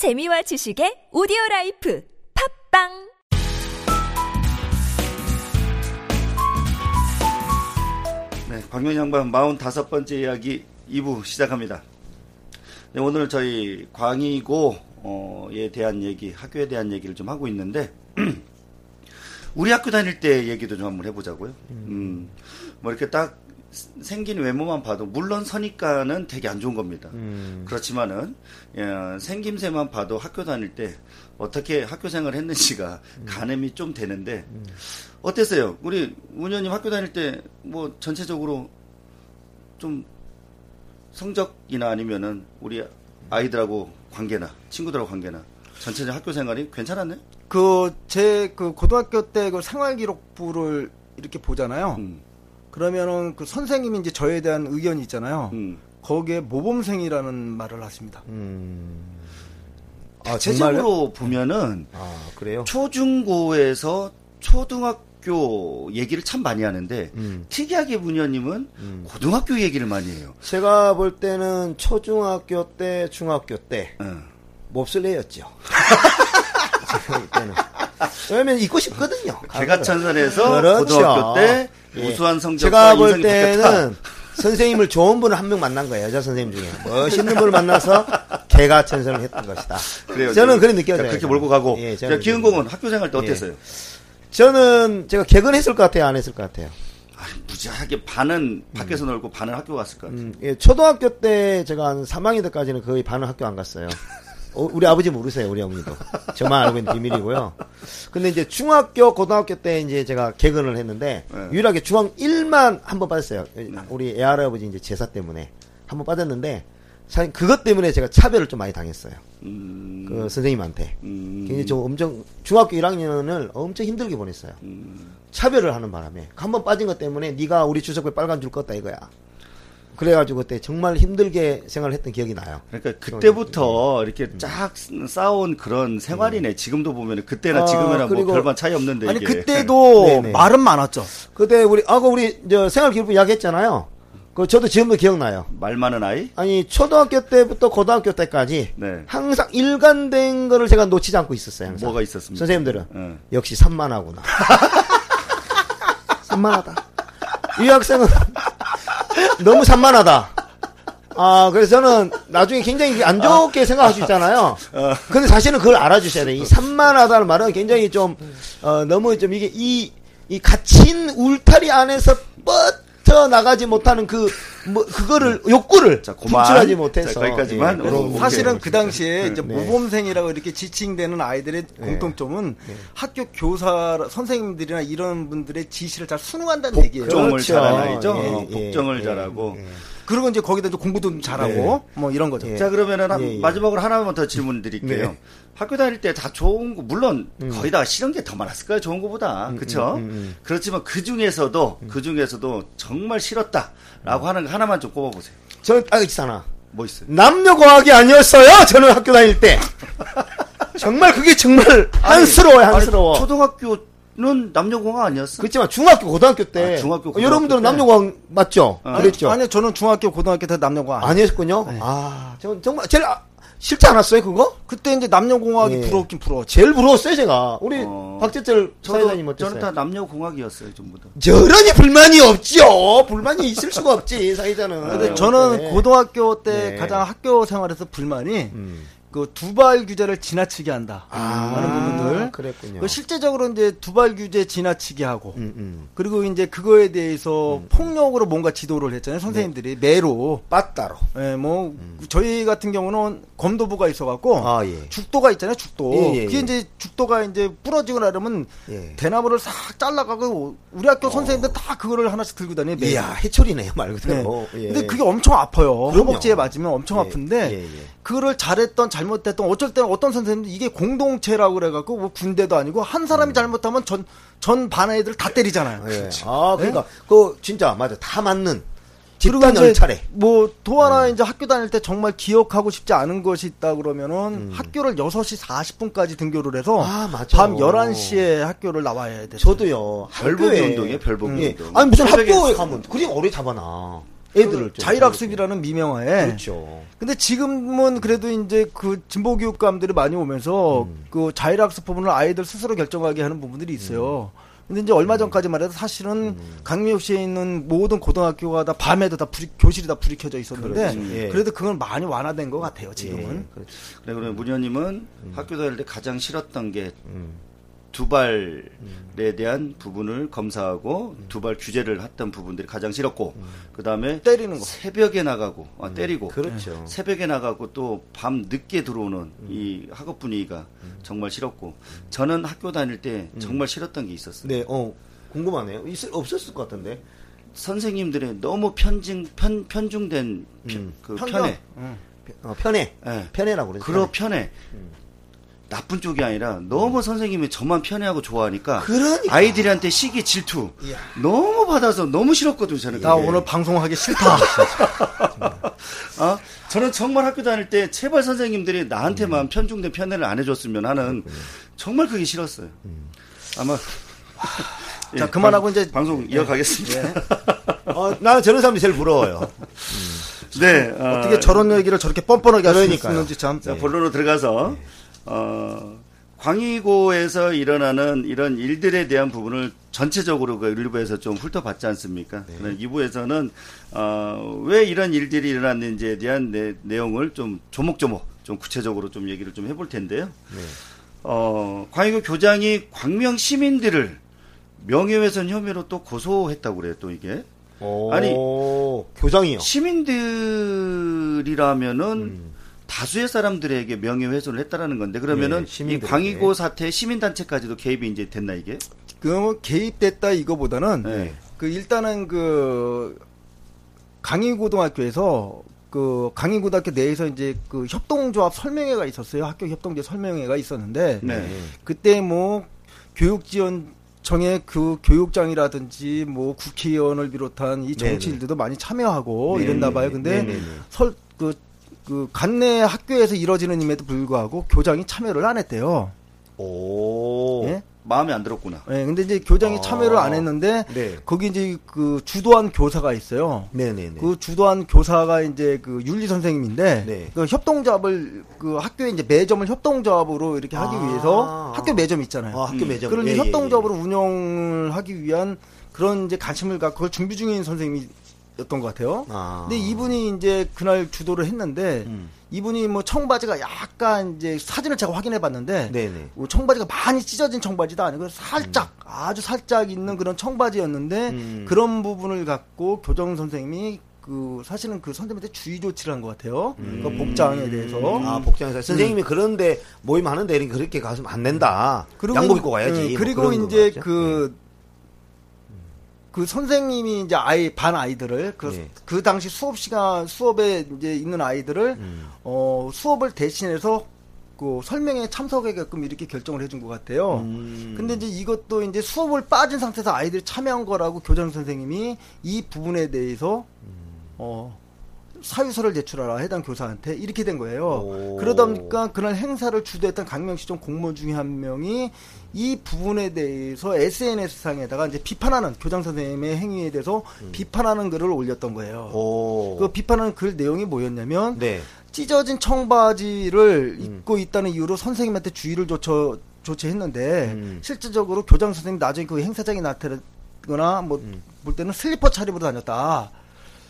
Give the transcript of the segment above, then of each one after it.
재미와 지식의 오디오 라이프 팟빵 네, 광명 양반 45번째 이야기 2부 시작합니다. 네, 오늘 저희 광휘고에 대한 얘기, 학교에 대한 얘기를 좀 하고 있는데, 우리 학교 다닐 때 얘기도 좀 한번 해보자고요. 음, 뭐 이렇게 딱 생긴 외모만 봐도, 물론 선입관은 되게 안 좋은 겁니다. 음. 그렇지만은, 예, 생김새만 봐도 학교 다닐 때 어떻게 학교 생활을 했는지가 가늠이 좀 되는데, 어땠어요? 우리 운현님 학교 다닐 때 뭐 전체적으로 좀 성적이나 아니면은 우리 아이들하고 관계나 친구들하고 관계나 전체적 학교 생활이 괜찮았나요? 그, 제, 그, 고등학교 때 그 생활 기록부를 이렇게 보잖아요. 음, 그러면은 그 선생님이 이제 저에 대한 의견이 있잖아요. 음. 거기에 모범생이라는 말을 하십니다. 음. 아? 대체적으로 보면은 아, 그래요? 초중고에서 초등학교 얘기를 참 많이 하는데 음. 특이하게 문현님은 고등학교 얘기를 많이 해요. 제가 볼 때는 초중학교 때, 중학교 때 어. 몹쓸 애였죠. 제가 볼 때는. 왜냐면 있고 싶거든요. 개가천선에서 그렇죠. 고등학교 때 예. 우수한 성적과 제가 볼 인성이 바뀌었다. 때는 선생님을 좋은 분을 한 명 만난 거예요. 여자 선생님 중에. 멋있는 분을 만나서 개가 천선을 했던 것이다. 그래요. 저는 그런 느껴져요. 그렇게 몰고 가고. 예, 자, 저는 기흥공은 학교 생활 때 예. 어땠어요? 저는 제가 개근했을 것 같아요? 안 했을 것 같아요? 아, 무지하게 반은 밖에서 놀고 반은 학교 갔을 것 같아요. 음, 예, 초등학교 때 제가 한 3학년 때까지는 거의 반은 학교 안 갔어요. 어, 우리 아버지 모르세요, 우리 어머니도. 저만 알고 있는 비밀이고요. 근데 이제 중학교, 고등학교 때 이제 제가 개근을 했는데, 네. 유일하게 중학 1만 한 번 빠졌어요. 우리 애할아버지 이제 제사 때문에 한 번 빠졌는데, 사실 그것 때문에 제가 차별을 좀 많이 당했어요. 음, 그 선생님한테. 음, 굉장히 좀 엄청, 중학교 1학년을 엄청 힘들게 보냈어요. 음, 차별을 하는 바람에 한 번 빠진 것 때문에 네가 우리 주석에 빨간 줄 껐다 이거야. 그래가지고 그때 정말 힘들게 생활했던 기억이 나요. 그러니까 그때부터 이렇게 쫙 쌓아온 그런 생활이네. 지금도 보면 그때나 아, 지금이나 뭐 별반 차이 없는데 아니, 이게. 그때도 네네. 말은 많았죠. 그때 우리 아까 우리 저 생활 기록부 이야기 했잖아요. 그 저도 지금도 기억나요. 말 많은 아이? 아니 초등학교 때부터 고등학교 때까지 네. 항상 일관된 거를 제가 놓치지 않고 있었어요. 항상. 뭐가 있었습니까? 선생님들은 예. 역시 산만하구나. 산만하다. 이 학생은 너무 산만하다. 아, 그래서 저는 나중에 굉장히 안 좋게 생각할 수 있잖아요. 근데 사실은 그걸 알아주셔야 돼. 이 산만하다는 말은 굉장히 좀, 어, 너무 좀 이게 이, 이 갇힌 울타리 안에서 뻗어 나가지 못하는 그, 뭐, 그거를, 욕구를 자. 분출하지 못해서. 자, 거기까지만. 예, 어. 사실은 그 당시에 이제 네. 모범생이라고 이렇게 지칭되는 아이들의 공통점은 학교 교사 선생님들이나 이런 분들의 지시를 잘 순응한다는 얘기예요. 복종을 그렇죠. 잘하는 아이죠. 예, 어, 예, 복종을 예, 잘하고. 예. 그리고 이제 거기다 공부도 좀 잘하고 뭐 이런 거죠. 예. 자 그러면은 한-. 마지막으로 하나만 더 질문 드릴게요. 네. 학교 다닐 때 다 좋은 거 물론 거의 다 싫은 게 더 많았을 거예요. 좋은 거보다 그렇죠. 음, 음. 그렇지만 그 중에서도 그 중에서도 정말 싫었다 라고 하는 거 하나만 좀 꼽아보세요. 저는 딱 있잖아. 뭐 있어요? 남녀공학이 아니었어요. 저는 학교 다닐 때. 정말 그게 정말 한스러워요. 한스러워. 아니, 초등학교는 남녀공학 아니었어? 그렇지만 중학교, 고등학교 때. 아, 중학교, 어, 고등학교 여러분들은 때. 남녀공학 맞죠? 어. 그랬죠. 아니 저는 중학교 고등학교 때 남녀공학 아니 아니었군요. 아, 저, 정말 제일 아, 싫지 않았어요, 그거? 그때 이제 남녀공학이 예. 부러웠긴 부러웠지. 제일 부러웠어요, 제가. 우리 어. 박재철 사회자님 어땠어요? 저는 다 남녀공학이었어요, 전부 다. 저런이 불만이 없죠. 불만이 있을 수가 없지, 사회자는. 근데 네. 저는 네. 고등학교 때 네. 가장 학교 생활에서 불만이 음. 그 두발 규제를 지나치게 한다 아, 하는 부분들. 그랬군요. 그 실제적으로 이제 두발 규제 지나치게 하고 음, 음. 그리고 이제 그거에 대해서 폭력으로 뭔가 지도를 했잖아요 선생님들이 매로. 빠따로. 예, 뭐 저희 같은 경우는 검도부가 있어갖고 아, 예. 죽도가 있잖아요 죽도. 예, 예, 그게 예. 이제 죽도가 이제 부러지고 나려면 예. 대나무를 싹 잘라가고 우리 학교 선생님들 다 그거를 하나씩 들고 다녀요. 매일. 이야, 해초리네요, 말 네. 그대로. 예. 근데 그게 엄청 아파요. 그럼요. 허벅지에 맞으면 엄청 예, 아픈데. 그거를 잘했던 잘 못했던 어쩔 때는 어떤 선생님들 이게 공동체라고 그래갖고 뭐 군대도 아니고 한 사람이 잘못하면 전 전 반 애들 다 때리잖아요. 예. 아, 그러니까 그 진짜 맞아. 다 맞는 집단 열차례. 뭐또 하나 네. 이제 학교 다닐 때 정말 기억하고 싶지 않은 것이 있다 그러면은 음. 학교를 6시 40분까지 등교를 해서 아. 밤 11시에 학교를 나와야 돼. 저도요. 별보기 운동이에요, 별보기 예. 운동. 아니 무슨 학교에 수- 가면 그리 오래 잡아놔. 애들을 좀 자율학습이라는 미명하에 그렇죠. 근데 지금은 그래도 이제 그 진보 교육감들이 많이 오면서 음. 그 자율학습 부분을 아이들 스스로 결정하게 하는 부분들이 있어요. 근데 이제 얼마 전까지만 해도 사실은 강미역시에 있는 모든 고등학교가 다 밤에도 다 불이, 교실이 다 불이 켜져 있었는데. 예. 그래도 그건 많이 완화된 것 같아요 지금은. 예. 그래 그러면 문 의원님은 학교 다닐 때 가장 싫었던 게 음. 두발에 대한 부분을 검사하고 두발 규제를 했던 부분들이 가장 싫었고 그 다음에 때리는 거. 새벽에 나가고 아, 때리고 그렇죠. 새벽에 나가고 또 밤 늦게 들어오는 이 학업 분위기가 정말 싫었고 저는 학교 다닐 때 정말 싫었던 게 있었어요. 네, 어 궁금하네요. 있을 없었을 것 같은데. 선생님들의 너무 편중 편 편중된 편- 음. 그 편견. 편애, 응. 어, 편해. 예. 편해라고 그러죠. 그러 편애. 나쁜 쪽이 아니라 너무 선생님이 저만 편애하고 좋아하니까 그러니까. 아이들한테 시기 질투 너무 받아서 너무 싫었거든요 저는 나 그게. 오늘 방송하기 싫다. 어? 저는 정말 학교 다닐 때 제발 선생님들이 나한테만 편중된 편애를 안 해줬으면 하는 정말 그게 싫었어요 아마 자, 예, 그만하고 방- 이제- 방송 이어가겠습니다 어, 나는 저런 사람이 제일 부러워요. 네 어, 어떻게 저런 얘기를 저렇게 뻔뻔하게. 있는지 참. 자, 본론으로 들어가서 어, 광희고에서 일어나는 이런 일들에 대한 부분을 전체적으로 그 일부에서 좀 훑어봤지 않습니까? 네. 2부에서는 어, 왜 이런 일들이 일어났는지에 대한 내, 내용을 좀 조목조목 좀 구체적으로 좀 얘기를 좀 해볼 텐데요. 어, 광희고 교장이 광명 시민들을 명예훼손 혐의로 또 고소했다고 그래요, 또 이게. 아니, 교장이요. 시민들이라면은 다수의 사람들에게 명예훼손을 했다라는 건데 그러면은 네, 이. 광희고 사태 시민단체까지도 개입이 이제 됐나 이게? 그 개입됐다 이거보다는 네. 그 일단은 그 강의고등학교에서 그 강의고등학교 내에서 이제 그 협동조합 설명회가 있었어요. 학교 협동조합 설명회가 있었는데 네. 그때 뭐 교육지원청의 그 교육장이라든지 뭐 국회의원을 비롯한 이 정치인들도 많이 참여하고 네, 이랬나 네, 봐요. 네, 근데 네, 네, 네. 설그 그 관내 학교에서 이뤄지는 임에도 불구하고 교장이 참여를 안 했대요. 오. 예? 마음에 안 들었구나. 예, 근데 이제 교장이 아. 참여를 안 했는데 네. 거기 이제 그 주도한 교사가 있어요. 네네네. 그 주도한 교사가 이제 그 윤리 선생님인데 네. 그 협동조합을 그 학교에 이제 매점을 협동조합으로 이렇게 하기 아. 위해서 학교 매점 있잖아요. 아, 학교 매점. 그런 예, 이제 예, 협동조합으로 운영을 하기 위한 그런 이제 관심을 갖고 그걸 준비 중인 선생님이 었던 것 같아요. 아. 근데 이분이 이제 그날 주도를 했는데 음. 이분이 뭐 청바지가 약간 이제 사진을 제가 확인해 봤는데. 뭐 청바지가 많이 찢어진 청바지도 아니고 살짝 아주 살짝 있는 그런 청바지였는데 음. 그런 부분을 갖고 교정 선생님이 그 사실은 그 선생님한테 주의 조치를 한 것 같아요. 그 복장에 대해서. 음. 아, 복장에서 선생님이 그런데 모임 하는데 이렇게 그렇게 가서는 안 된다. 양복 입고 가야지. 음, 뭐 그리고 그런 이제? 그, 그 선생님이 이제 아이, 반 아이들을, 그, 네. 그 당시 수업 시간, 수업에 이제 있는 아이들을, 음. 어, 수업을 대신해서 그 설명에 참석하게끔 이렇게 결정을 해준 것 같아요. 음. 근데 이제 이것도 이제 수업을 빠진 상태에서 아이들이 참여한 거라고 교장 선생님이 이 부분에 대해서, 어, 사유서를 제출하라 해당 교사한테 이렇게 된 거예요. 오. 그러다 보니까 그날 행사를 주도했던 강명시청 공무원 중에 한 명이 이 부분에 대해서 SNS 상에다가 이제 비판하는 교장 선생님의 행위에 대해서 비판하는 글을 올렸던 거예요. 음. 오. 그 비판하는 글 내용이 뭐였냐면 네. 찢어진 청바지를 입고 있다는 이유로 선생님한테 주의를 조처, 조치했는데 음. 실질적으로 교장 선생님 나중에 그 행사장에 나타나 거나 뭐 음. 볼 때는 슬리퍼 차림으로 다녔다.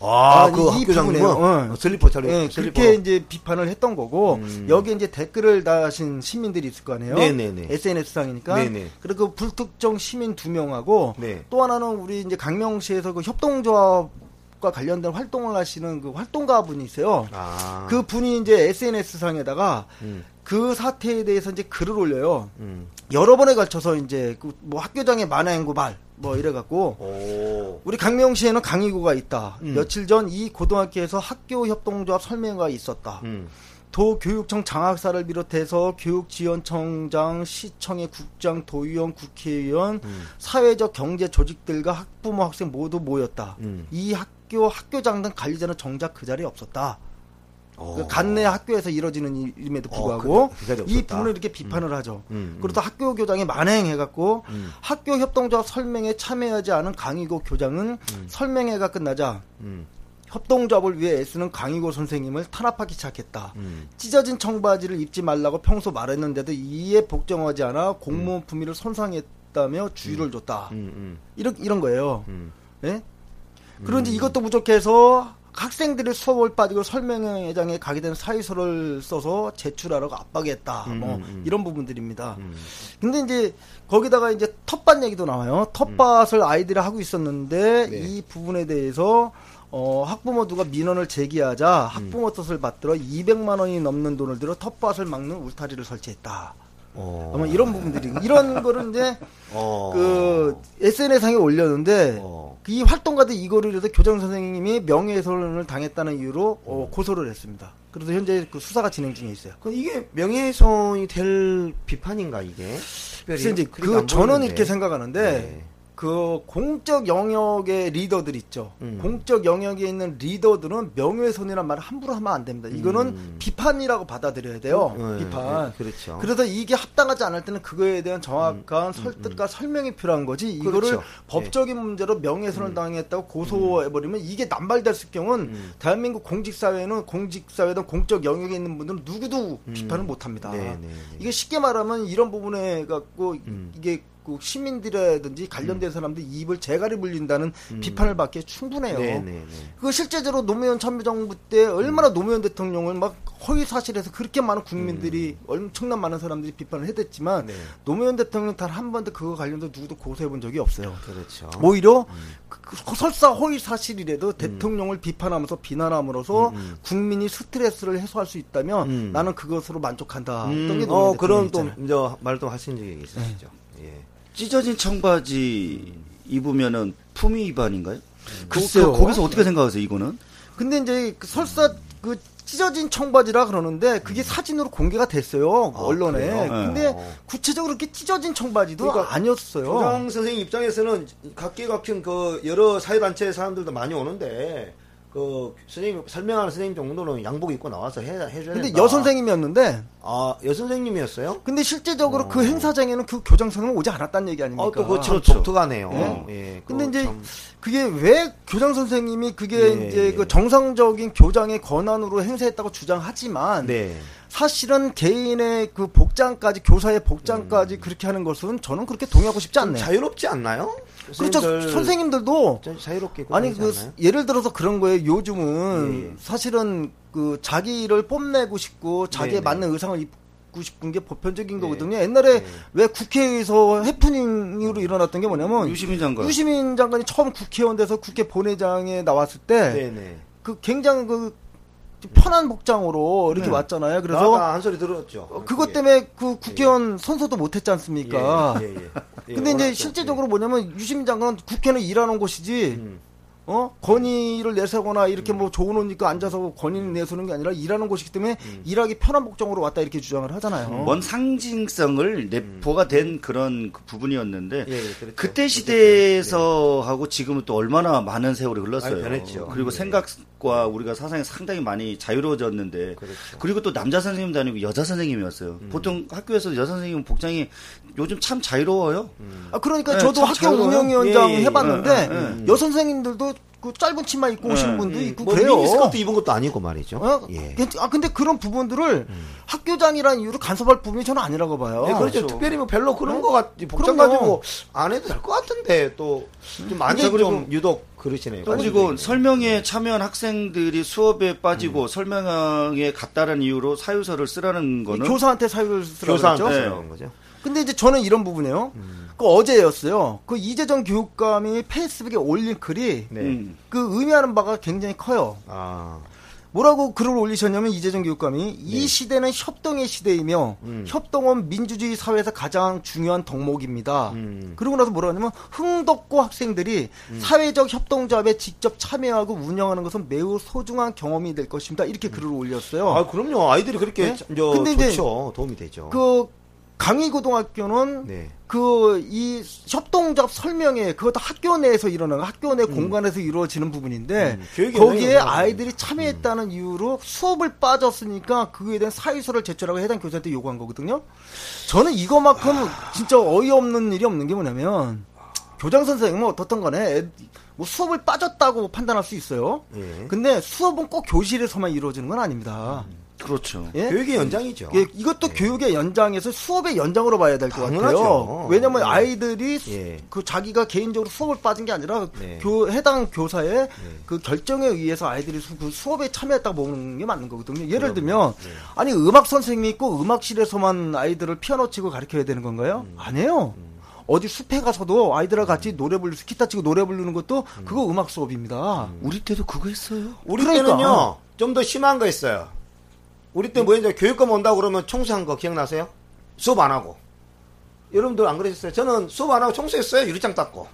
아, 아, 그이 학교장님은 부분에요. 응. 어, 슬리퍼 차림. 예, 슬리퍼로. 그렇게 이제 비판을 했던 거고 음. 여기 이제 댓글을 다신 시민들이 있을 거 아니에요. 네네네. SNS 상이니까. 네네. 그리고 그 불특정 시민 두 명하고 네. 또 하나는 우리 이제 광명시에서 그 협동조합 과 관련된 활동을 하시는 그 활동가 분이 있어요. 아. 그 분이 이제 SNS 상에다가 음. 그 사태에 대해서 이제 글을 올려요. 음. 여러 번에 걸쳐서 이제 그뭐 학교장의 만행구 말뭐 이래갖고 오. 우리 강명시에는 강의고가 있다. 음. 며칠 전 이 고등학교에서 학교 협동조합 설명회가 있었다. 음. 도교육청 장학사를 비롯해서 교육지원청장, 시청의 국장, 도의원, 국회의원, 음. 사회적 경제 조직들과 학부모, 학생 모두 모였다. 음. 이 학교 학교장 등 관리자는 정작 그 자리에 없었다. 오. 그 간내 학교에서 이뤄지는 일임에도 어, 불구하고 그 자리에 이. 부분을 이렇게 비판을 하죠. 음, 그리고 또 학교 교장이 만행해갖고 음. 학교 협동조합 설명에 참여하지 않은 강의고 교장은 설명회가 끝나자 음. 협동조합을 위해 애쓰는 강희고 선생님을 탄압하기 시작했다. 음. 찢어진 청바지를 입지 말라고 평소 말했는데도 이에 복종하지 않아 공무원 품위를 손상했다며 주의를 줬다. 음, 음, 이런 이런 거예요. 음. 예? 그런데 이것도 부족해서 학생들이 수업을 빠지고 설명회장에 가게 된 사유서를 써서 제출하라고 압박했다. 음, 뭐 음, 음. 이런 부분들입니다. 음. 근데 이제 거기다가 이제 텃밭 얘기도 나와요. 텃밭을 아이들이 하고 있었는데 네. 이 부분에 대해서 어, 학부모 누가 민원을 제기하자 학부모 뜻을 받들어 200만 원이 넘는 돈을 들여 텃밭을 막는 울타리를 설치했다. 어. 아마 이런 부분들이 이런 거를 이제 어. 그 SNS상에 올렸는데 어. 이 활동가들 이거를 해서 교장 선생님이 명예훼손을 당했다는 이유로 어, 고소를 했습니다. 그래서 현재 그 수사가 진행 중에 있어요. 그 이게 명예훼손이 될 비판인가 이게? 특별히 그래서 이제 그안 저는 보이는데. 이렇게 생각하는데 네. 그 공적 영역의 리더들 있죠. 음. 공적 영역에 있는 리더들은 명예훼손이란 말을 함부로 하면 안 됩니다. 이거는 음. 비판이라고 받아들여야 돼요. 어, 비판. 네, 그렇죠. 그래서 이게 합당하지 않을 때는 그거에 대한 정확한 설득과 설명이 필요한 거지. 이거를 음, 그렇죠. 법적인 문제로 명예훼손을 당했다고 고소해버리면 이게 남발됐을 경우는 음. 대한민국 공직사회는 공직사회든 공적 영역에 있는 분들은 누구도 음. 비판을 못합니다. 네. 이게 쉽게 말하면 이런 부분에 갖고 음. 이게 그 시민들이라든지 관련된 사람들 입을 재갈이 물린다는 비판을 받기에 충분해요. 네, 네, 네. 그 실제적으로 노무현 참여정부 때 얼마나 노무현 대통령을 막 허위 사실에서 그렇게 많은 국민들이 엄청난 많은 사람들이 비판을 해댔지만 네. 노무현 대통령 단 한 번도 그거 관련해서 누구도 고소해 본 적이 없어요. 그렇죠. 오히려 그- 그 설사 허위 사실이라도 대통령을 비판하면서 비난함으로써 음, 음. 국민이 스트레스를 해소할 수 있다면 음. 나는 그것으로 만족한다. 음, 어, 그런. 또 말도 하신 적이 있으시죠. 예. 찢어진 청바지 입으면은 품위 위반인가요? 그, 글쎄요. 그, 거기서 어떻게 생각하세요, 이거는? 근데 이제 그 설사 그 찢어진 청바지라 그러는데 그게 사진으로 공개가 됐어요 아, 언론에. 그래요? 근데 어. 구체적으로 이렇게 찢어진 청바지도 그러니까 아니었어요. 교장 선생님 입장에서는 각기각힌 그 여러 사회 단체 사람들도 많이 오는데 그 선생님 설명하는 선생님 정도는 양복 입고 나와서 해 해줘야 근데 된다. 여 선생님이었는데 아 여 선생님이었어요? 근데 실제적으로 어. 그 행사장에는 그 교장 선생님 오지 않았다는 얘기 아닙니까? 어, 또참 그렇죠. 독특하네요. 네. 예. 근데 이제 참- 그게 왜 교장 선생님이 그게 예, 이제 예. 그 정상적인 교장의 권한으로 행사했다고 주장하지만 네. 사실은 개인의 그 복장까지 교사의 복장까지 그렇게 하는 것은 저는 그렇게 동의하고 싶지 좀 않네요. 자유롭지 않나요? 그렇죠. 선생님들 선생님들도 자- 자유롭게 아니 그 않나요? 예를 들어서 그런 거예요. 요즘은 예, 예. 사실은 그 자기를 뽐내고 싶고 자기에 네, 네. 맞는 의상을 입고 싶은 게 보편적인 네. 거거든요. 옛날에 네. 왜 국회에서 해프닝으로 일어났던 게 뭐냐면 유시민 장관. 유시민 장관이 처음 국회의원 돼서 국회 본회장에 나왔을 때 네네. 그 굉장히 그 편한 복장으로 이렇게 네. 왔잖아요. 그래서 한 소리 들었죠. 어, 그것 때문에 그 국회의원 선서도 못했지 않습니까? 예, 예, 예. 예, 근데 이제 실제적으로 뭐냐면 유시민 장관은 국회는 일하는 곳이지 음. 어 건의를 내세거나 이렇게 뭐 좋은 옷 입고 앉아서 건의를 내세우는 게 아니라 일하는 곳이기 때문에 음. 일하기 편한 복장으로 왔다 이렇게 주장을 하잖아요. 뭔 상징성을 내포가 된 그런 그 부분이었는데 예, 예, 그렇죠. 그때 시대에서 하고 지금은 또 얼마나 많은 세월이 흘렀어요. 변했죠. 그리고 예. 생각과 우리가 사상이 상당히 많이 자유로워졌는데 그렇죠. 리고또 남자 선생님도 아니고 여자 선생님이었어요. 음. 보통 학교에서 여자 선생님 복장이 요즘 참 자유로워요. 아 그러니까 네, 저도 참 학교. 운영위원장 예, 예, 해봤는데 예, 예, 여 선생님들도 그 짧은 치마 입고 오시는 예, 분도 예, 있고 뭐 그래요. 미니스커트 입은 것도 아니고 말이죠. 어? 예. 괜- 아 근데 그런 부분들을 학교장이라는 이유로 간섭할 부분이 저는 아니라고 봐요. 예, 그렇죠. 그렇죠. 특별히 뭐 별로 그런 거 같, 복장 그럼요. 가지고 안 해도 될 것 같은데 또 좀 많이 자, 그리고- 좀 유독 그러시네요. 그리고 네. 설명회 참여한 학생들이 수업에 빠지고 설명회에 갔다는 이유로 사유서를 쓰라는 거는 교사한테 사유를 교사한테 그랬죠. 네. 거죠. 근데 이제 저는 이런 부분이에요. 그 어제였어요. 그 이재정 교육감이 페이스북에 올린 글이 네. 음. 그 의미하는 바가 굉장히 커요. 아, 뭐라고 글을 올리셨냐면 이재정 교육감이 이 시대는 협동의 시대이며 네. 음. 협동은 민주주의 사회에서 가장 중요한 덕목입니다. 음. 그러고 나서 뭐라 하냐면 흥덕고 학생들이 사회적 협동조합에 직접 참여하고 운영하는 것은 매우 소중한 경험이 될 것입니다. 이렇게 글을 올렸어요. 아 그럼요. 아이들이 그렇게 네? 저, 저 근데 이제 좋죠. 도움이 되죠. 그 강의고등학교는 네. 그이 협동조합 설명회 그것도 학교 내에서 일어나는 학교 내 공간에서 이루어지는 부분인데 음, 거기에 아이들이 참여했다는 이유로 수업을 빠졌으니까 그거에 대한 사유서를 제출하고 해당 교사한테 요구한 거거든요. 저는 이거만큼 진짜 어이없는 일이 없는 게 뭐냐면 교장 선생님은 어떻든 간에 애- 뭐 수업을 빠졌다고 판단할 수 있어요. 예. 근데 수업은 꼭 교실에서만 이루어지는 건 아닙니다. 그렇죠. 예? 교육의 연장이죠. 예, 이것도 교육의 연장에서 수업의 연장으로 봐야 될 것 같아요. 왜냐면 예. 아이들이 수- 예. 그 자기가 개인적으로 수업을 빠진 게 아니라 네. 교, 해당 교사의 그 결정에 의해서 아이들이 수, 그 수업에 참여했다고 보는 게 맞는 거거든요. 예를 들면 네. 아니 음악 선생님이 있고 음악실에서만 아이들을 피아노 치고 가르쳐야 되는 건가요? 음. 아니에요. 어디 숲에 가서도 아이들과 같이 노래 부르 기타 치고 노래 부르는 것도 음. 그거 음악 수업입니다. 우리 때도 그거 했어요. 우리 그러니까. 때는요, 좀 더 심한 거 있어요. 우리 때 뭐였냐, 교육감 온다고 그러면 청소한 거 기억나세요? 수업 안 하고. 여러분들 안 그러셨어요? 저는 수업 안 하고 청소했어요. 유리창 닦고.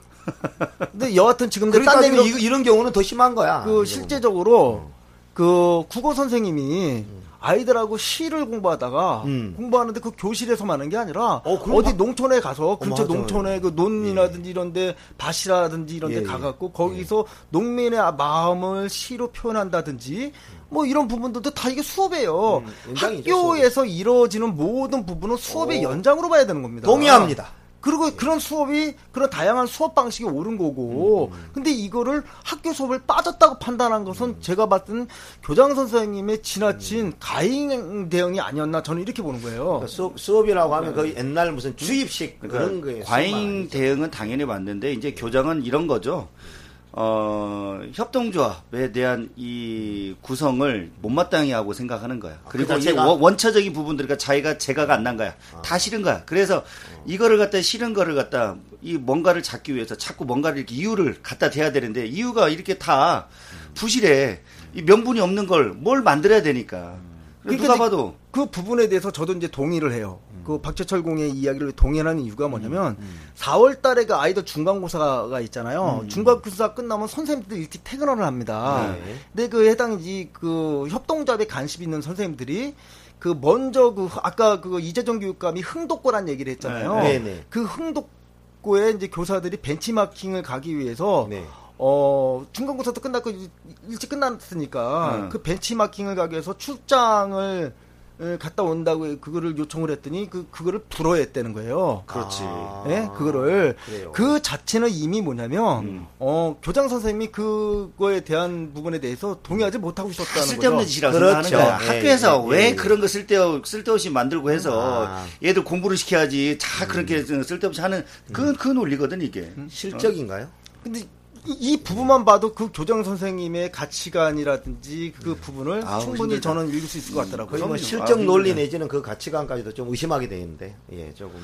근데 여하튼 지금 그러니까 이, 이런 경우는 더 심한 거야. 그. 실제적으로 그 국어 선생님이 아이들하고 시를 공부하다가 음. 공부하는데 그 교실에서만 하는 게 아니라 어, 막- 농촌에 가서 근처 맞아요. 농촌에 그 논이라든지 이런데 밭이라든지 이런데 예, 예. 가갖고 거기서 농민의 마음을 시로 표현한다든지 뭐 이런 부분들도 다 이게 수업이에요. 음, 학교에서 이루어지는 모든 부분은 수업의 오. 연장으로 봐야 되는 겁니다. 동의합니다. 그리고 그런 수업이 그런 다양한 수업 방식이 옳은 거고 근데 이거를 학교 수업을 빠졌다고 판단한 것은 제가 봤던 교장 선생님의 지나친 가행 대응이 아니었나 저는 이렇게 보는 거예요. 그러니까 수업, 수업이라고 하면 거의 옛날 무슨 주입식 그런 거예요. 그러니까 과잉 대응은 당연히 맞는데 이제 교장은 이런 거죠. 어, 협동조합에 대한 이 구성을 못마땅히 하고 생각하는 거야. 그리고 그 자체가- 원- 원초적인 부분들과 자기가 제가가 안 난 거야. 다 싫은 거야. 그래서 이거를 갖다 싫은 거를 갖다 이 뭔가를 잡기 위해서 자꾸 뭔가를 이렇게 이유를 갖다 대야 되는데 이유가 이렇게 다 부실해. 이 명분이 없는 걸 뭘 만들어야 되니까. 그러니까 누가 봐도 그 부분에 대해서 저도 이제 동의를 해요. 그 박재철 공의 이야기를 동의하는 이유가 뭐냐면 4월 달에 그 아이들 중간고사가 있잖아요. 중간고사 끝나면 선생님들이 일찍 퇴근을 합니다. 네. 근데 그 해당 이 그 협동조합에 관심 있는 선생님들이 그 먼저 그 아까 그 이재정 교육감이 흥독고란 얘기를 했잖아요. 네, 네. 그 흥독고에 이제 교사들이 벤치마킹을 가기 위해서 네. 어, 중간 고사도 끝났고 일- 일찍 끝났으니까 음. 그 벤치마킹을 가기 위해서 출장을 에, 갔다 온다고 그거를 요청을 했더니 그 그거를 불허했다는 거예요. 그렇지. 아, 예, 그거를 그래요. 그 자체는 이미 뭐냐면 음. 어 교장 선생님이 그거에 대한 부분에 대해서 동의하지 못하고 있었다는 쓸데없는 거죠. 짓이라고 그렇죠. 생각하는 거야. 예, 학교에서 예, 왜 예. 그런 거 쓸데 쓸데없이 만들고 해서 아. 얘들 공부를 시켜야지. 다 그렇게 쓸데없이 하는 그, 그 논리거든 이게. 실적인가요? 근데 이, 이 부분만 봐도 그 교장 선생님의 가치관이라든지 그 부분을 아우, 충분히 힘들다. 저는 읽을 수 있을 것 같더라고요. 뭐. 실적 아, 논리. 내지는 그 가치관까지도 좀 의심하게 되는데, 예, 조금.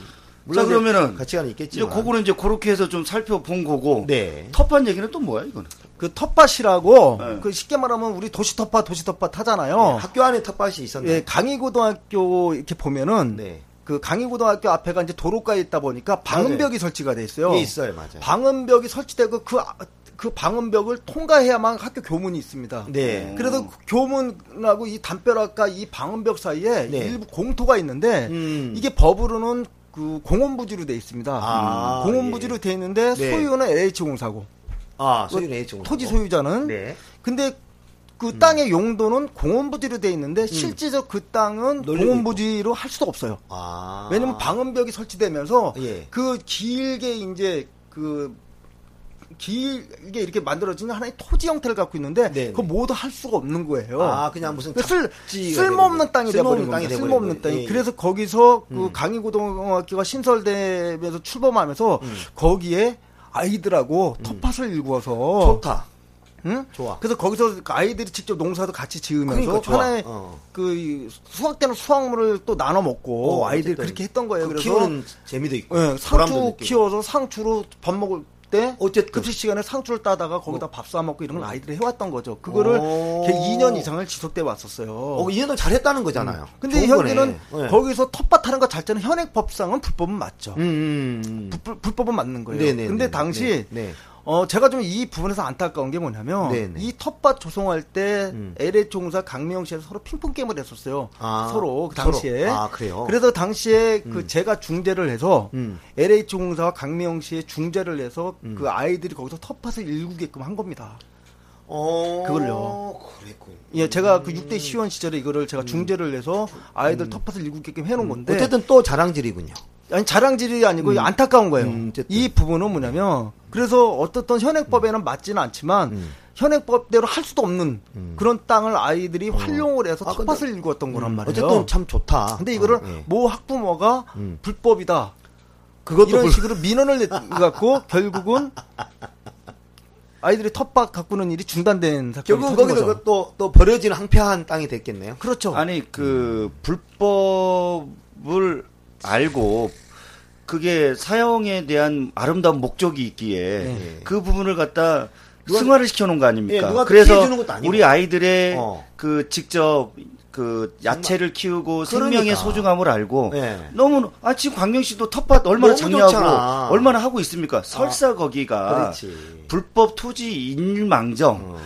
자, 이제 그러면은 가치관이 이제 있겠지만. 그거는 이제 그렇게 해서 좀 살펴본 거고. 네. 텁한 얘기는 또 뭐야 이거는? 그 텃밭이라고 네. 그 쉽게 말하면 우리 도시 텃밭 도시 텃밭 예, 하잖아요. 학교 안에 텃밭이 있었나요? 예, 강의고등학교 이렇게 보면은 네. 그 강의고등학교 앞에가 이제 도로가에 있다 보니까 방음벽이 설치가 돼 있어요. 예, 있어요, 맞아요. 방음벽이 설치되고 그, 아- 그 방음벽을 통과해야만 학교 교문이 있습니다. 네. 그래서 그 교문하고 이 담벼락과 이 방음벽 사이에 네. 일부 공토가 있는데 음. 이게 법으로는 그 공원부지로 돼 있습니다. 아, 공원부지로 돼 있는데 네. 소유는 LH공사고 아, 소유는 H 공사. 토지 소유자는 네. 근데 그 땅의 용도는 공원부지로 돼 있는데 실제적 그 땅은 공원부지로 할 수가 없어요. 아. 왜냐면 방음벽이 설치되면서 예. 그 길게 이제 그 길게 이렇게 만들어진 하나의 토지 형태를 갖고 있는데 네네. 그거 모두 할 수가 없는 거예요. 아, 그냥 무슨 그 쓸, 쓸모없는. 땅이 돼버린 땅이 겁니다. 돼버린 쓸모없는. 땅이. 예, 예. 그래서 거기서 그 음. 강의고등학교가 신설되면서 출범하면서 음. 거기에 아이들하고 텃밭을 일구어서 좋다. 응? 좋아. 그래서 거기서 그 아이들이 직접 농사도 같이 지으면서 그러니까. 하나의 어. 그 수확되는 수확물을 또 나눠 먹고 어, 아이들이 그렇게 했던 거예요. 그 그래서 키우는 재미도 있고. 예, 보람도 상추. 키워서 상추로 밥 먹을 때 어쨌든. 급식 시간에 상추를 따다가 거기다 밥 싸 먹고 이런 걸 아이들이 해왔던 거죠. 그거를 오. 걔 2년 이상을 지속돼 왔었어요. 어, 이해는 잘했다는 거잖아요. 근데 좋은 현재는. 네. 거기서 텃밭하는 것 자체는 현행법상은 불법은 맞죠. 음, 음, 음. 불, 불법은 맞는 거예요. 네네, 근데 네, 당시 네, 네. 어 제가 좀 이 부분에서 안타까운 게 뭐냐면 네네. 이 텃밭 조성할 때 음. LH공사 강미영 씨에서 서로 핑퐁 게임을 했었어요. 아, 서로 그 서로. 당시에. 아, 그래요? 그래서 당시에 그 음. 제가 중재를 해서 음. LH공사와 강미영 씨의 중재를 해서 음. 그 아이들이 거기서 텃밭을 일구게끔 한 겁니다. 어, 그걸요. 그랬군. 예, 제가 그 6대 시원 시절에 이거를 제가 중재를 해서 아이들 텃밭을 일구게끔 해놓은 건데 음. 어쨌든 또 자랑질이군요. 아니 자랑질이 아니고 안타까운 거예요. 음. 이 부분은 뭐냐면 그래서 어떻든 현행법에는 맞지는 않지만 음. 현행법대로 할 수도 없는 음. 그런 땅을 아이들이 활용을 해서 아, 텃밭을 일구었던 거란 말이에요. 어쨌든 참 좋다. 근데 이거를 어, 예. 모 학부모가 음. 불법이다. 그것도 이런 불- 식으로 민원을 내갖고 결국은 아이들이 텃밭 가꾸는 일이 중단된 사건이 결국 거죠. 또, 또 버려지는 항폐한 땅이 됐겠네요. 그렇죠. 아니 그 불법을 알고 그게 사형에 대한 아름다운 목적이 있기에 네. 그 부분을 갖다 누가- 승화를 시켜놓은 거 예, 아닙니까? 누가 그래서. 우리 아이들의 어. 그 직접 그 야채를 키우고 그러니까. 생명의 소중함을 알고 예. 너무 아 지금 광명 씨도 텃밭 얼마나 장려하고 좋잖아. 얼마나 하고 있습니까? 설사 거기가 그렇지. 불법 토지 일망정 어.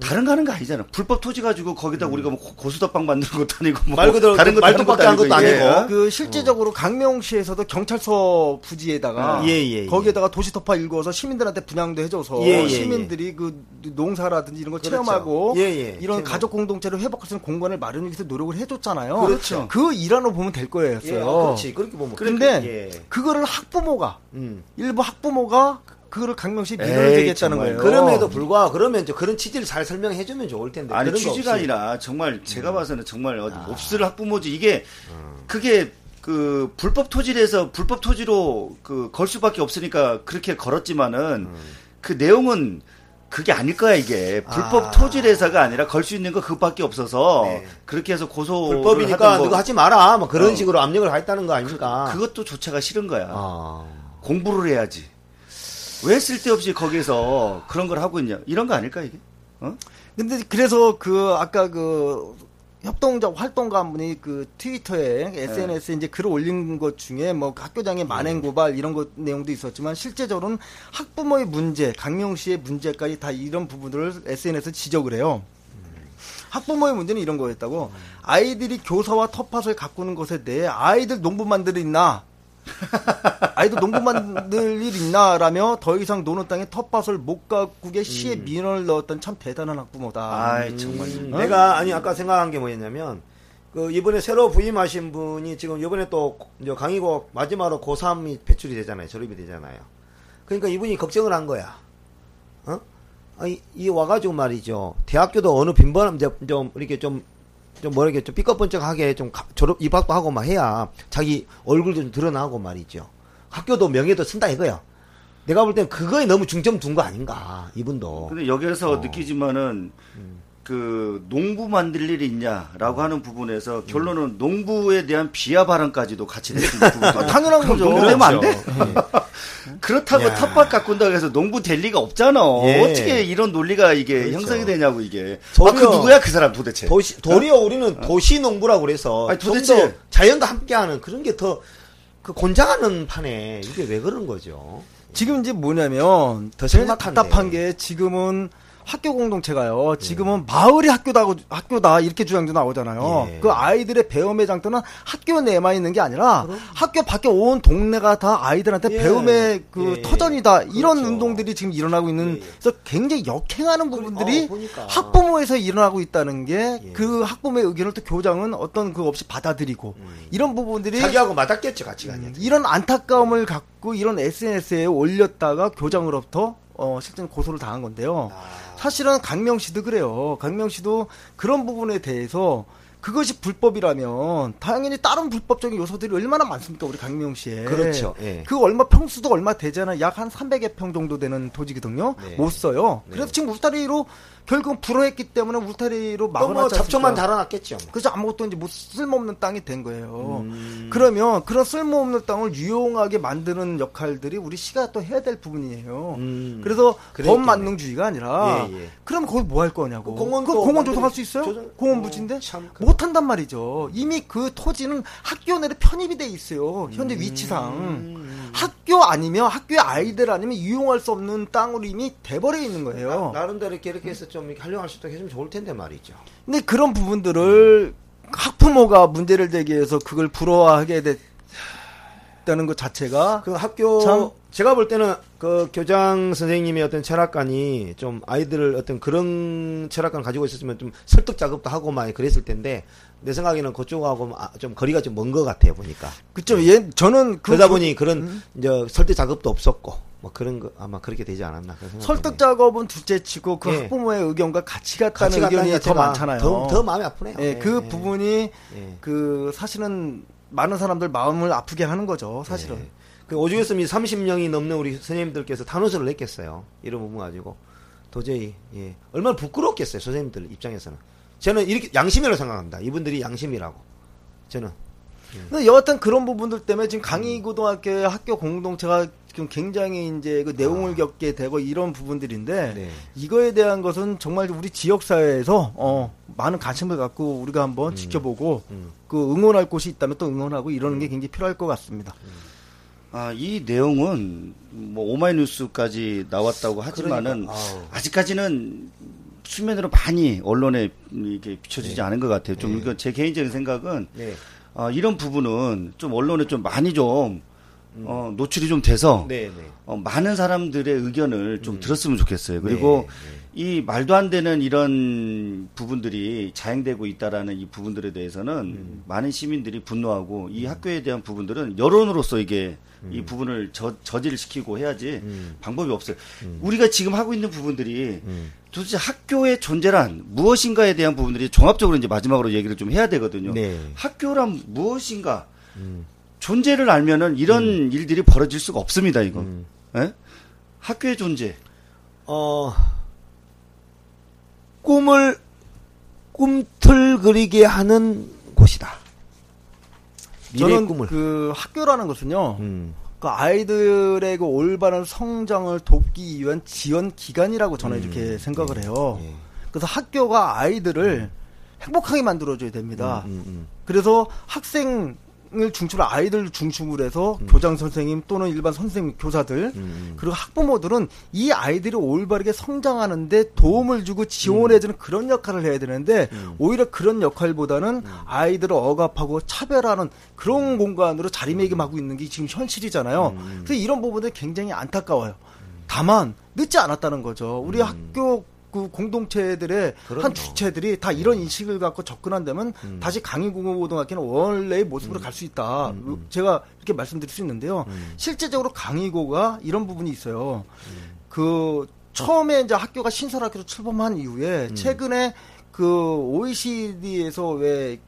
다른 거 하는 거 아니잖아. 불법 토지 가지고 거기다 우리가 뭐 고- 고수덮밥 만드는 것도 아니고 뭐 음. 말 그대로 다른 거 말뚝밖에 한 것도 이게. 아니고. 그 실제적으로 강명시에서도 경찰서 부지에다가 예, 예, 예. 거기에다가 도시터파 일궈서 시민들한테 분양도 해줘서 예, 예, 시민들이 그 농사라든지 이런 거 그렇죠. 체험하고 예, 예. 이런. 가족 공동체를 회복할 수 있는 공간을 마련하기 위해서 노력을 해줬잖아요. 그렇죠. 그 일환으로 보면 될 거였어요. 예, 아, 그렇지. 그렇게 보면. 예. 그거를 학부모가 음. 일부 학부모가 그거를 강명시 민원을 제기했다는. 거예요. 그럼에도 불구하고 그러면 이제 그런 취지를 잘 설명해 주면 좋을 텐데. 아니 그런 거 취지가. 아니라 정말 제가 봐서는 정말 어디 아. 몹쓸 학부모지 이게 그게 그 불법 토지에서 불법 토지로 그 걸 수밖에 없으니까 그렇게 걸었지만은 그 내용은 그게 아닐 거야 이게 불법 아. 토지에서가 아니라 걸 수 있는 거 그것밖에 없어서 네. 그렇게 해서 고소 불법이니까 누가 하지 마라. 뭐 그런 어. 식으로 압력을 하겠다는 거 아닙니까? 그 것도 조차가 싫은 거야 아. 공부를 해야지 왜 쓸데없이 거기서 그런 걸 하고 있냐? 이런 거 아닐까 이게? 어? 근데 그래서 그 아까 그 협동자 활동가 한 분이 그 트위터에 SNS에 이제 글을 올린 것 중에 뭐 학교장의 만행 고발 이런 것 내용도 있었지만 실제적으로는 학부모의 문제, 강명 씨의 문제까지 다 이런 부분들을 SNS에 지적을 해요. 학부모의 문제는 이런 거였다고. 아이들이 교사와 텃밭을 가꾸는 것에 대해 아이들 농부 만들 일 있나 아이들 농부 만들 일 있나라며 더 이상 노는 땅에 텃밭을 못 가꾸게 시에 민원을 넣었던 참 대단한 학부모다. 아이 정말 음, 어? 내가 아니 아까 생각한 게 뭐였냐면 그 이번에 새로 부임하신 분이 지금 이번에 또 강의고 마지막으로 고3이 배출이 되잖아요. 졸업이 되잖아요. 그러니까 이분이 걱정을 한 거야. 어? 아니 이 와가지고 말이죠. 대학교도 어느 빈번함 좀 이렇게 좀 좀 뭐랄게 좀 삐까번쩍하게 좀 가- 졸업 입학도 하고 막 해야 자기 얼굴도 좀 드러나고 말이죠. 학교도 명예도 쓴다 이거야. 내가 볼 땐 그거에 너무 중점 둔 거 아닌가 이분도. 근데 여기서 어. 느끼지만은 음. 그 농부 만들 일이 있냐라고 하는 부분에서 결론은 농부에 대한 비하 발언까지도 같이 냈습니다. 아, 당연한 거죠. 농부 되면 안 돼? 예. 그렇다고 야. 텃밭 가꾼다고 해서 농부 될 리가 없잖아. 예. 어떻게 이런 논리가 이게 그렇죠. 형성이 되냐고 이게. 아, 도리어- 그 누구야 그 사람 도대체? 도시, 도리어 우리는 도시 농부라고 그래서 아니, 좀 도대체- 더 자연과 함께하는 그런 게 더 그 곤장하는 판에 이게 왜 그런 거죠? 지금 이제 뭐냐면 더 제일 삭막한데. 답답한 게 지금은 학교 공동체가요. 지금은 마을이 학교다 학교다 이렇게 주장도 나오잖아요. 예. 그 아이들의 배움의 장터는 학교 내만 있는 게 아니라 학교 밖에 온 동네가 다 아이들한테 예. 배움의 그 예. 터전이다. 이런 그렇죠. 운동들이 지금 일어나고 있는 예, 예. 그래서 굉장히 역행하는 부분들이 어. 학부모에서 일어나고 있다는 게 예. 그 학부모의 의견을 또 교장은 어떤 그 없이 받아들이고 이런 부분들이 자기하고 맞았겠죠 가치관이. 음, 이런 안타까움을 갖고 이런 SNS에 올렸다가 교장으로부터 어, 실제 고소를 당한 건데요. 아. 사실은 강명 씨도 그래요. 강명 씨도 그런 부분에 대해서 그것이 불법이라면 당연히 다른 불법적인 요소들이 얼마나 많습니까 우리 강명 씨에 그렇죠. 예. 그 얼마 평수도 얼마 되잖아요 약 한 300여 평 정도 되는 토지거든요 네. 못 써요 네. 그래서 지금 울타리로 결국은 불허했기 때문에 울타리로 또뭐 막아놨지 잡초만? 달아놨겠죠. 그래서 아무것도 이제 뭐 쓸모없는 땅이 된 거예요. 음. 그러면 그런 쓸모없는 땅을 유용하게 만드는 역할들이 우리 시가 또 해야 될 부분이에요. 음. 그래서 그랬겠네. 범만능주의가 아니라 예, 예. 그럼 거기 뭐 할 거냐고. 그 공원 그또 공원 조성할 수 있어요? 조성- 공원 어, 부지인데 참 그- 못 한단 말이죠. 이미 그 토지는 학교 내로 편입이 돼 있어요. 현재 음. 위치상 학교 아니면 학교의 아이들 아니면 이용할 수 없는 땅으로 이미 돼버려 있는 거예요. 나, 나름대로 이렇게 이렇게 해서 좀 활용할 수 있도록 해주면 좋을 텐데 말이죠. 근데 그런 부분들을 학부모가 문제를 제기해서 그걸 불허하게 됐 다는 것 자체가 그 학교 참 제가 볼 때는 그 교장 선생님의 어떤 철학관이 좀 아이들을 어떤 그런 철학관 가지고 있었으면 좀 설득 작업도 하고 많이 그랬을 텐데 내 생각에는 그쪽하고 아, 좀 거리가 좀 먼 것 같아요 보니까. 그쵸. 얘 저는 그 그러다 그- 보니 그런 이제 설득 작업도 없었고 뭐 그런 거 아마 그렇게 되지 않았나 설득. 작업은 둘째치고 그 예. 학부모의 의견과 같이 갔다는 같이 의견이 더 많잖아요. 더, 더 마음이 아프네요. 예, 그 부분이 예. 그 사실은 많은 사람들 마음을 아프게 하는 거죠. 사실은. 예. 그 오죽 했으면 30명이 넘는 우리 선생님들께서 탄원서를 냈겠어요. 이런 부분 가지고 도저히 예. 얼마나 부끄럽겠어요. 선생님들 입장에서는. 저는 이렇게 양심이라고 생각합니다. 이분들이 양심이라고. 저는 근데 여하튼 그런 부분들 때문에 지금 강의고등학교 의 학교 공동체가 지금 굉장히 이제 그 내용을 겪게 되고 이런 부분들인데 아. 네. 이거에 대한 것은 정말 우리 지역 사회에서 어 많은 관심을 갖고 우리가 한번 지켜보고 음. 그 응원할 곳이 있다면 또 응원하고 이러는 게 굉장히 필요할 것 같습니다. 아, 이 내용은 뭐 오마이뉴스까지 나왔다고 하지만은 그러니까. 아직까지는 수면으로 많이 언론에 이게 비춰지지 네. 않은 것 같아요. 좀 네. 이거 제 개인적인 생각은 네. 아, 이런 부분은 좀 언론에 좀 많이 좀 어, 노출이 좀 돼서 네, 네. 어, 많은 사람들의 의견을 좀 음. 들었으면 좋겠어요. 그리고 네, 이 말도 안 되는 이런 부분들이 자행되고 있다라는 이 부분들에 대해서는 음. 많은 시민들이 분노하고 이 학교에 대한 부분들은 여론으로서 이게 이 부분을 저, 저지를 시키고 해야지 음. 방법이 없어요. 우리가 지금 하고 있는 부분들이 음. 도대체 학교의 존재란 무엇인가에 대한 부분들이 종합적으로 이제 마지막으로 얘기를 좀 해야 되거든요. 네. 학교란 무엇인가 음. 존재를 알면은 이런 일들이 벌어질 수가 없습니다. 이거. 음. 예? 학교의 존재. 어, 꿈을 꿈틀거리게 하는 곳이다. 저는 꿈을. 그 학교라는 것은요. 음. 그 아이들의 그 올바른 성장을 돕기 위한 지원 기관이라고 저는 이렇게 생각을 해요. 예. 그래서 학교가 아이들을 행복하게 만들어줘야 됩니다. 음, 음, 그래서 학생 을 중심으로 아이들 중심으로 해서 교장 선생님 또는 일반 선생님 교사들 음. 그리고 학부모들은 이 아이들이 올바르게 성장하는데 도움을 주고 지원해주는 그런 역할을 해야 되는데 음. 오히려 그런 역할보다는 아이들을 억압하고 차별하는 그런 공간으로 자리매김하고 있는 게 지금 현실이잖아요. 음. 그래서 이런 부분들 굉장히 안타까워요. 다만 늦지 않았다는 거죠. 우리 학교 그 공동체들의 음. 그럼요. 한 주체들이 다 이런 인식을 갖고 접근한다면 음. 다시 강의고등학교는 원래의 모습으로 갈수 있다. 제가 이렇게 말씀드릴 수 있는데요. 음. 실제적으로 강의고가 이런 부분이 있어요. 그 처음에 이제 학교가 신설학교로 출범한 이후에 최근에 그 OECD에서 왜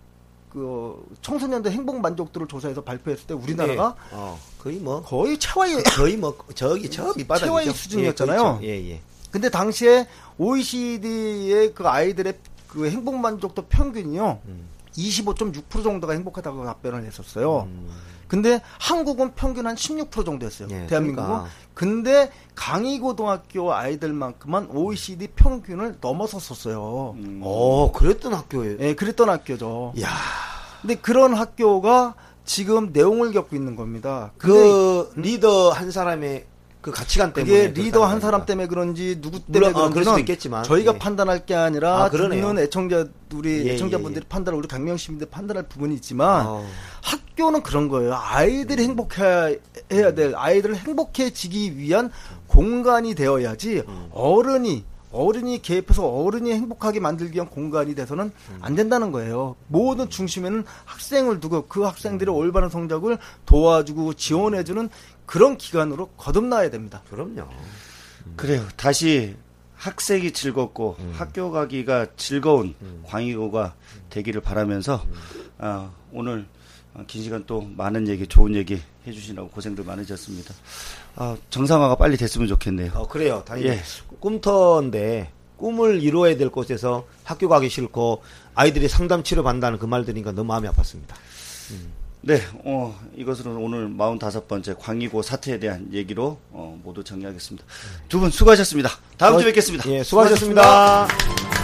그 청소년들 행복 만족도를 조사해서 발표했을 때 우리나라가 네. 어, 거의 뭐 거의 최하위 거의 뭐 저기 저 밑바닥이죠. 최하위 수준이었잖아요. 예, 그렇죠. 예, 예. 근데 당시에 OECD의 그 아이들의 그 행복 만족도 평균이요. 음. 25.6% 정도가 행복하다고 답변을 했었어요. 음. 근데 한국은 평균 한 16% 정도였어요. 예, 대한민국은. 그러니까. 근데 강의고등학교 아이들만큼만 OECD 평균을 넘어섰었어요. 음. 어, 그랬던 학교에. 예, 그랬던 학교죠. 야, 근데 그런 학교가 지금 내용을 겪고 있는 겁니다. 그 리더 한 사람의 그 가치관 때문에 그게 리더 한 사람. 때문에 그런지 누구 때문에 물론, 수도 그런지는 있겠지만, 저희가 예. 판단할 게 아니라 아. 듣는 애청자 우리 예, 애청자분들이 예, 예. 판단을 우리 강명 시민들 판단할 부분이 있지만 어. 학교는 그런 거예요. 아이들이 행복해야 해야 될 아이들을 행복해지기 위한 공간이 되어야지 음. 어른이 어른이 개입해서 어른이 행복하게 만들기 위한 공간이 돼서는 음. 안 된다는 거예요. 모든 중심에는 학생을 두고 그 학생들의 올바른 성적을 도와주고 지원해주는 그런 기관으로 거듭나야 됩니다. 그럼요. 그래요. 다시 학생이 즐겁고 학교 가기가 즐거운 광희고가 되기를 바라면서 아, 오늘 긴 시간 또 많은 얘기, 좋은 얘기 해주시라고 고생들 많으셨습니다. 아, 정상화가 빨리 됐으면 좋겠네요. 어, 그래요. 다행히 예. 꿈터인데 꿈을 이루어야 될 곳에서 학교 가기 싫고 아이들이 상담 치료 받는다는 그 말 들으니까 너무 마음이 아팠습니다. 네, 어, 이것으로 오늘 45번째 광희고 사태에 대한 얘기로 어, 모두 정리하겠습니다. 두 분 수고하셨습니다. 다음 주에 뵙겠습니다. 예, 수고하셨습니다.